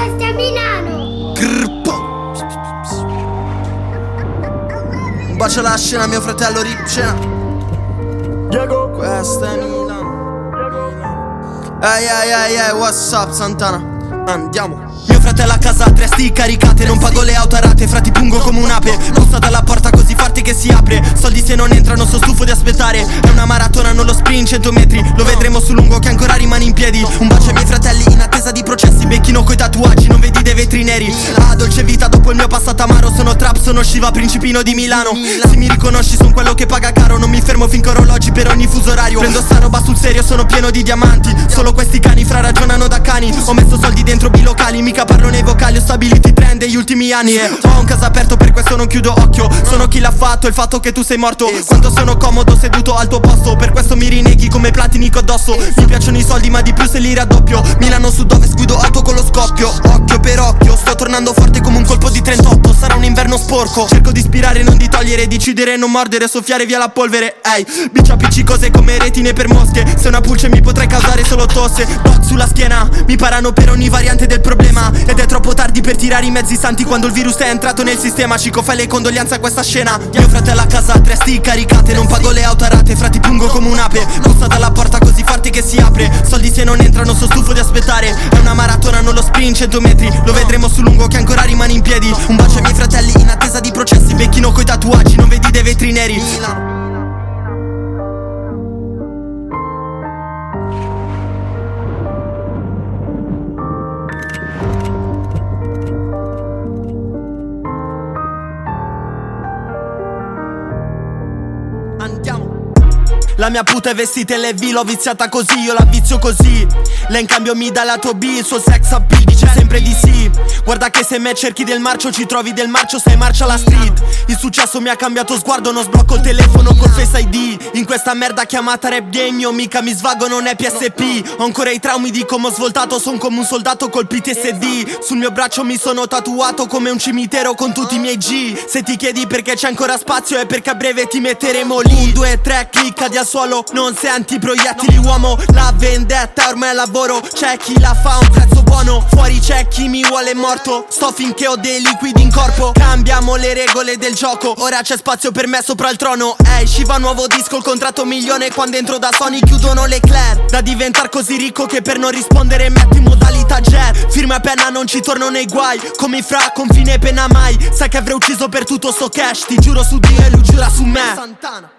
Questo è Milano. Un bacio alla scena, mio fratello Ricena. Diego Questa è Milano. Ehi, ehi, ehi, ehi, what's up, Santana? Andiamo. Mio fratello a casa, tre sti caricate Non pago le auto a rate, frati pungo come un'ape Bussa dalla porta così forte che si apre Soldi se non entrano, sto stufo di aspettare È una maratona, non lo sprint 100 metri Lo vedremo sul lungo che ancora rimane in piedi Un bacio ai miei fratelli in Becchino coi tatuaggi, non vedi dei vetri neri. Ah, dolce vita dopo il mio passato amaro. Sono trap, sono Shiva, principino di Milano. Se mi riconosci sono quello che paga caro. Non mi fermo finché orologi per ogni fuso orario. Prendo sta roba sul serio, sono pieno di diamanti. Solo questi cani fra ragionano da cani. Ho messo soldi dentro bilocali, mica parlo nei vocali. Ho stabilito i trend degli ultimi anni E ho un caso aperto per questo non chiudo occhio. Sono chi l'ha fatto, il fatto che tu sei morto. Quando sono comodo seduto al tuo posto. Per questo mi rineghi come platinico addosso. Mi piacciono i soldi ma di più se li raddoppio. Milano su dove sguido tornando forte come un colpo di 38 Sarà un inverno sporco. Cerco di ispirare, non di togliere Decidere, non mordere, soffiare via la polvere. Ehi, biccia appiccicose come retine per mosche. Se una pulce mi potrei causare solo tosse. Doc sulla schiena, mi parano per ogni variante del problema. Ed per tirare i mezzi santi Quando il virus è entrato nel sistema. Cico fai le condoglianze a questa scena. Mio fratello a casa, tre sti caricate Non pago le auto a rate, frati pungo come un'ape Bussa dalla porta così forte che si apre. Soldi se non entrano, sto stufo di aspettare. È una maratona, non lo sprint 100 metri. Lo vedremo sul lungo che ancora rimane in piedi. Un bacio ai miei fratelli in attesa di processi. Becchino coi tatuaggi, non vedi dei vetri neri la mia puta è vestita in levi, l'ho viziata così, io la vizio così. Lei in cambio mi dà la tua B, il suo sex appeal dice sempre di sì. Guarda che se me cerchi del marcio ci trovi del marcio, stai marcia alla street. Il successo mi ha cambiato sguardo, non sblocco il telefono col Face ID In questa merda chiamata rap io mica mi svago, non è PSP Ho ancora i traumi di come ho svoltato, son come un soldato col PTSD Sul mio braccio mi sono tatuato come un cimitero con tutti i miei G. Se ti chiedi perché c'è ancora spazio è perché a breve ti metteremo lì. Un, due, tre, clicca di al suolo Non senti proiettili uomo. La vendetta ormai è lavoro. C'è chi la fa a un prezzo buono. Fuori c'è chi mi vuole morto. Sto finché ho dei liquidi in corpo. Cambiamo le regole del gioco. Ora c'è spazio per me sopra il trono. Ehi, Shiva nuovo disco, il contratto milione. Quando entro da Sony chiudono le clair Da diventar così ricco che per non rispondere metti in modalità jet. Firma e penna non ci torno nei guai. Come fra, confine e pena mai. Sai che avrei ucciso per tutto sto cash. Ti giuro su Dio e lui giura su me. Santana